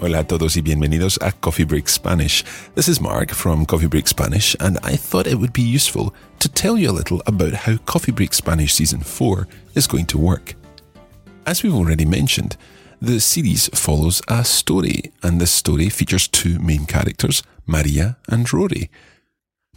Hola a todos y bienvenidos a Coffee Break Spanish. This is Mark from Coffee Break Spanish, and I thought it would be useful to tell you a little about how Coffee Break Spanish Season 4 is going to work. As we've already mentioned, the series follows a story, and this story features two main characters, Maria and Rory.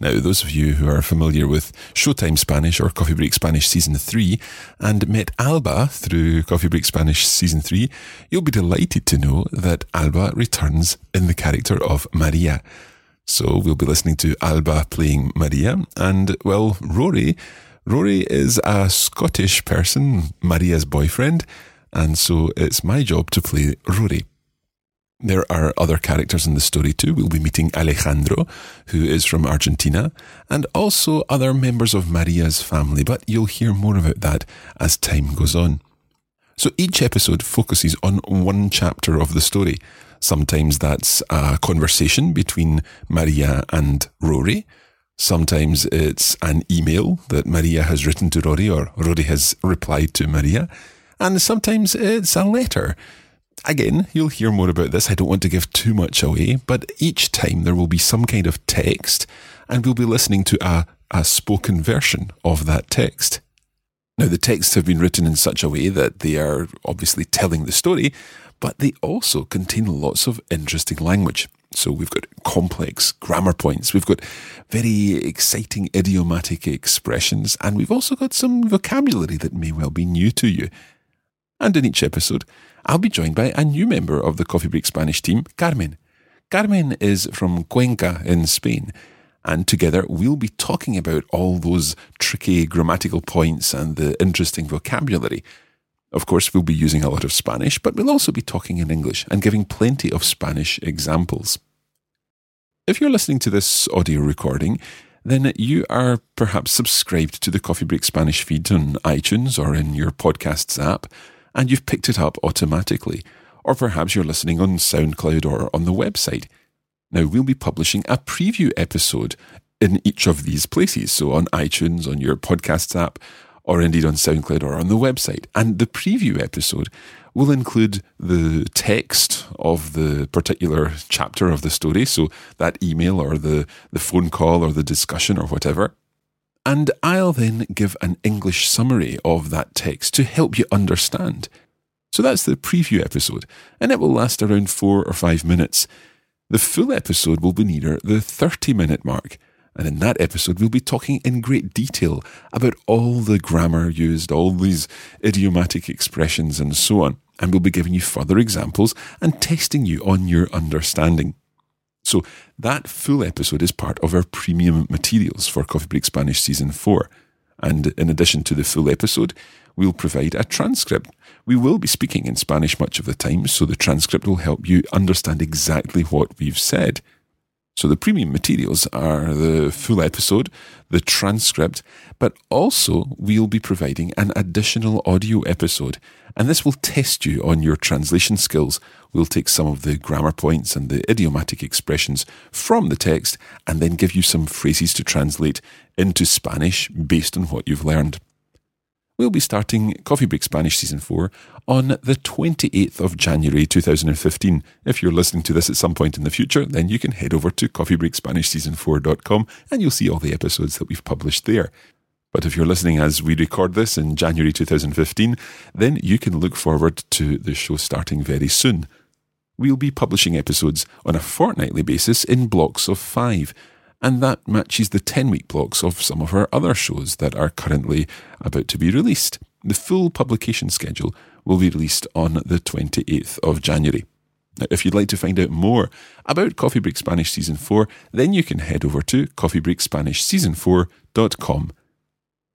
Now, those of you who are familiar with Showtime Spanish or Coffee Break Spanish Season 3 and met Alba through Coffee Break Spanish Season 3, you'll be delighted to know that Alba returns in the character of Maria. So we'll be listening to Alba playing Maria, and well, Rory. Rory is a Scottish person, Maria's boyfriend, and so it's my job to play Rory. There are other characters in the story too. We'll be meeting Alejandro, who is from Argentina, and also other members of Maria's family, but you'll hear more about that as time goes on. So each episode focuses on one chapter of the story. Sometimes that's a conversation between Maria and Rory. Sometimes it's an email that Maria has written to Rory or Rory has replied to Maria. And sometimes it's a letter Again, you'll hear more about this. I don't want to give too much away, but each time there will be some kind of text, and we'll be listening to a, a spoken version of that text. Now, the texts have been written in such a way that they are obviously telling the story, but they also contain lots of interesting language. So we've got complex grammar points, we've got very exciting idiomatic expressions, and we've also got some vocabulary that may well be new to you. And in each episode, I'll be joined by a new member of the Coffee Break Spanish team, Carmen. Carmen is from Cuenca in Spain, and together we'll be talking about all those tricky grammatical points and the interesting vocabulary. Of course, we'll be using a lot of Spanish, but we'll also be talking in English and giving plenty of Spanish examples. If you're listening to this audio recording, then you are perhaps subscribed to the Coffee Break Spanish feed on iTunes or in your podcasts app and you've picked it up automatically. Or perhaps you're listening on SoundCloud or on the website. Now, we'll be publishing a preview episode in each of these places. So on iTunes, on your podcasts app, or indeed on SoundCloud or on the website. And the preview episode will include the text of the particular chapter of the story. So that email or the, the phone call or the discussion or whatever. And I'll then give an English summary of that text to help you understand. So that's the preview episode, and it will last around four or five minutes. The full episode will be nearer the 30 minute mark, and in that episode, we'll be talking in great detail about all the grammar used, all these idiomatic expressions, and so on. And we'll be giving you further examples and testing you on your understanding. So that full episode is part of our premium materials for Coffee Break Spanish Season 4. And in addition to the full episode, we'll provide a transcript. We will be speaking in Spanish much of the time, so the transcript will help you understand exactly what we've said. So the premium materials are the full episode, the transcript, but also we'll be providing an additional audio episode. And this will test you on your translation skills. We'll take some of the grammar points and the idiomatic expressions from the text and then give you some phrases to translate into Spanish based on what you've learned. We'll be starting Coffee Break Spanish Season 4 on the 28th of January 2015. If you're listening to this at some point in the future, then you can head over to coffeebreakspanishseason4.com and you'll see all the episodes that we've published there. But if you're listening as we record this in January 2015, then you can look forward to the show starting very soon. We'll be publishing episodes on a fortnightly basis in blocks of five and that matches the 10 week blocks of some of our other shows that are currently about to be released. The full publication schedule will be released on the 28th of January. Now, if you'd like to find out more about Coffee Break Spanish Season 4, then you can head over to coffeebreakspanishseason4.com.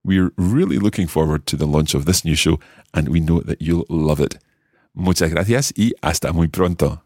We're really looking forward to the launch of this new show, and we know that you'll love it. Muchas gracias y hasta muy pronto.